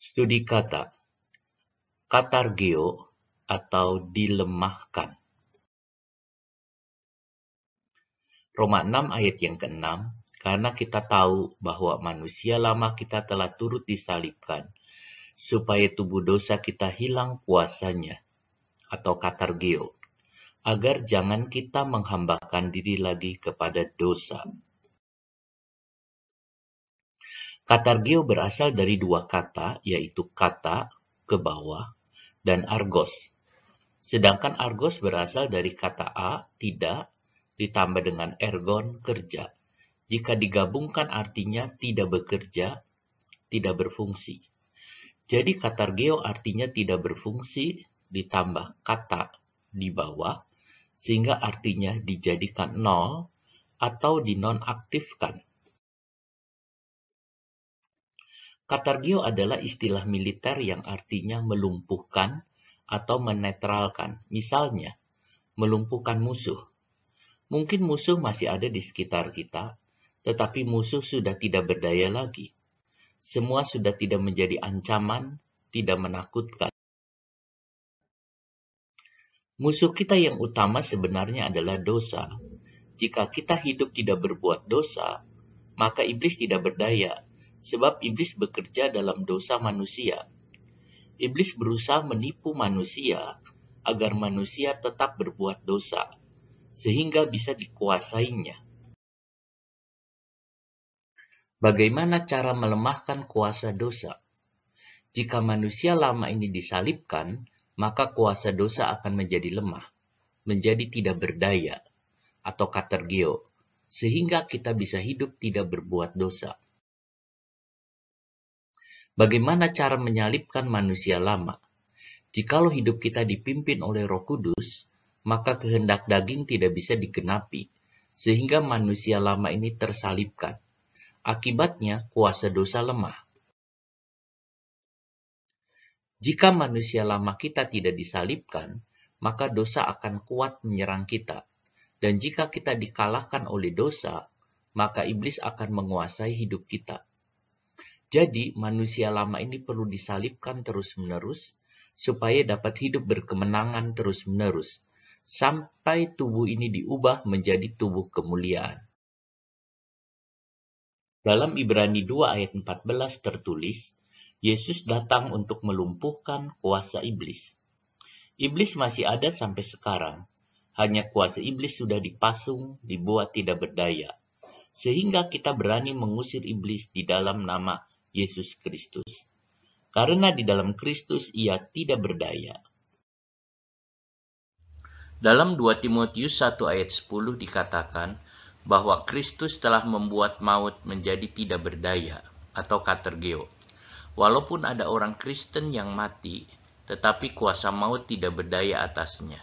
Studi kata katargeo atau dilemahkan. Roma 6 ayat yang ke-6, karena kita tahu bahwa manusia lama kita telah turut disalibkan, supaya tubuh dosa kita hilang kuasanya, atau katargeo, agar jangan kita menghambakan diri lagi kepada dosa. Katargeo berasal dari dua kata, yaitu kata, ke bawah, dan argos. Sedangkan argos berasal dari kata a, tidak, ditambah dengan ergon, kerja. Jika digabungkan artinya tidak bekerja, tidak berfungsi. Jadi katargeo artinya tidak berfungsi, ditambah kata di bawah, sehingga artinya dijadikan nol atau dinonaktifkan. Katargio adalah istilah militer yang artinya melumpuhkan atau menetralkan. Misalnya, melumpuhkan musuh. Mungkin musuh masih ada di sekitar kita, tetapi musuh sudah tidak berdaya lagi. Semua sudah tidak menjadi ancaman, tidak menakutkan. Musuh kita yang utama sebenarnya adalah dosa. Jika kita hidup tidak berbuat dosa, maka iblis tidak berdaya sebab iblis bekerja dalam dosa manusia. Iblis berusaha menipu manusia agar manusia tetap berbuat dosa, sehingga bisa dikuasainya. Bagaimana cara melemahkan kuasa dosa? Jika manusia lama ini disalibkan, maka kuasa dosa akan menjadi lemah, menjadi tidak berdaya, atau katergeo, sehingga kita bisa hidup tidak berbuat dosa. Bagaimana cara menyalibkan manusia lama? Jikalau hidup kita dipimpin oleh Roh Kudus, maka kehendak daging tidak bisa digenapi, sehingga manusia lama ini tersalibkan. Akibatnya, kuasa dosa lemah. Jika manusia lama kita tidak disalibkan, maka dosa akan kuat menyerang kita. Dan jika kita dikalahkan oleh dosa, maka iblis akan menguasai hidup kita. Jadi, manusia lama ini perlu disalibkan terus-menerus supaya dapat hidup berkemenangan terus-menerus sampai tubuh ini diubah menjadi tubuh kemuliaan. Dalam Ibrani 2 ayat 14 tertulis, Yesus datang untuk melumpuhkan kuasa iblis. Iblis masih ada sampai sekarang, hanya kuasa iblis sudah dipasung, dibuat tidak berdaya, sehingga kita berani mengusir iblis di dalam nama Yesus Kristus. Karena di dalam Kristus ia tidak berdaya. Dalam 2 Timotius 1 ayat 10 dikatakan bahwa Kristus telah membuat maut menjadi tidak berdaya atau katergeo. Walaupun ada orang Kristen yang mati, tetapi kuasa maut tidak berdaya atasnya.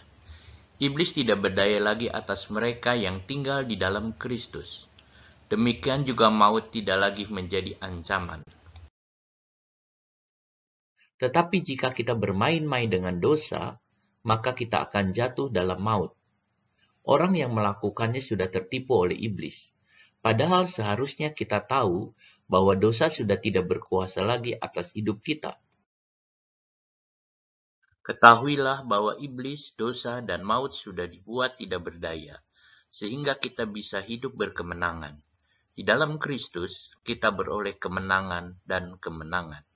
Iblis tidak berdaya lagi atas mereka yang tinggal di dalam Kristus. Demikian juga maut tidak lagi menjadi ancaman. Tetapi jika kita bermain-main dengan dosa, maka kita akan jatuh dalam maut. Orang yang melakukannya sudah tertipu oleh iblis. Padahal seharusnya kita tahu bahwa dosa sudah tidak berkuasa lagi atas hidup kita. Ketahuilah bahwa iblis, dosa, dan maut sudah dibuat tidak berdaya, sehingga kita bisa hidup berkemenangan. Di dalam Kristus, kita beroleh kemenangan dan kemenangan.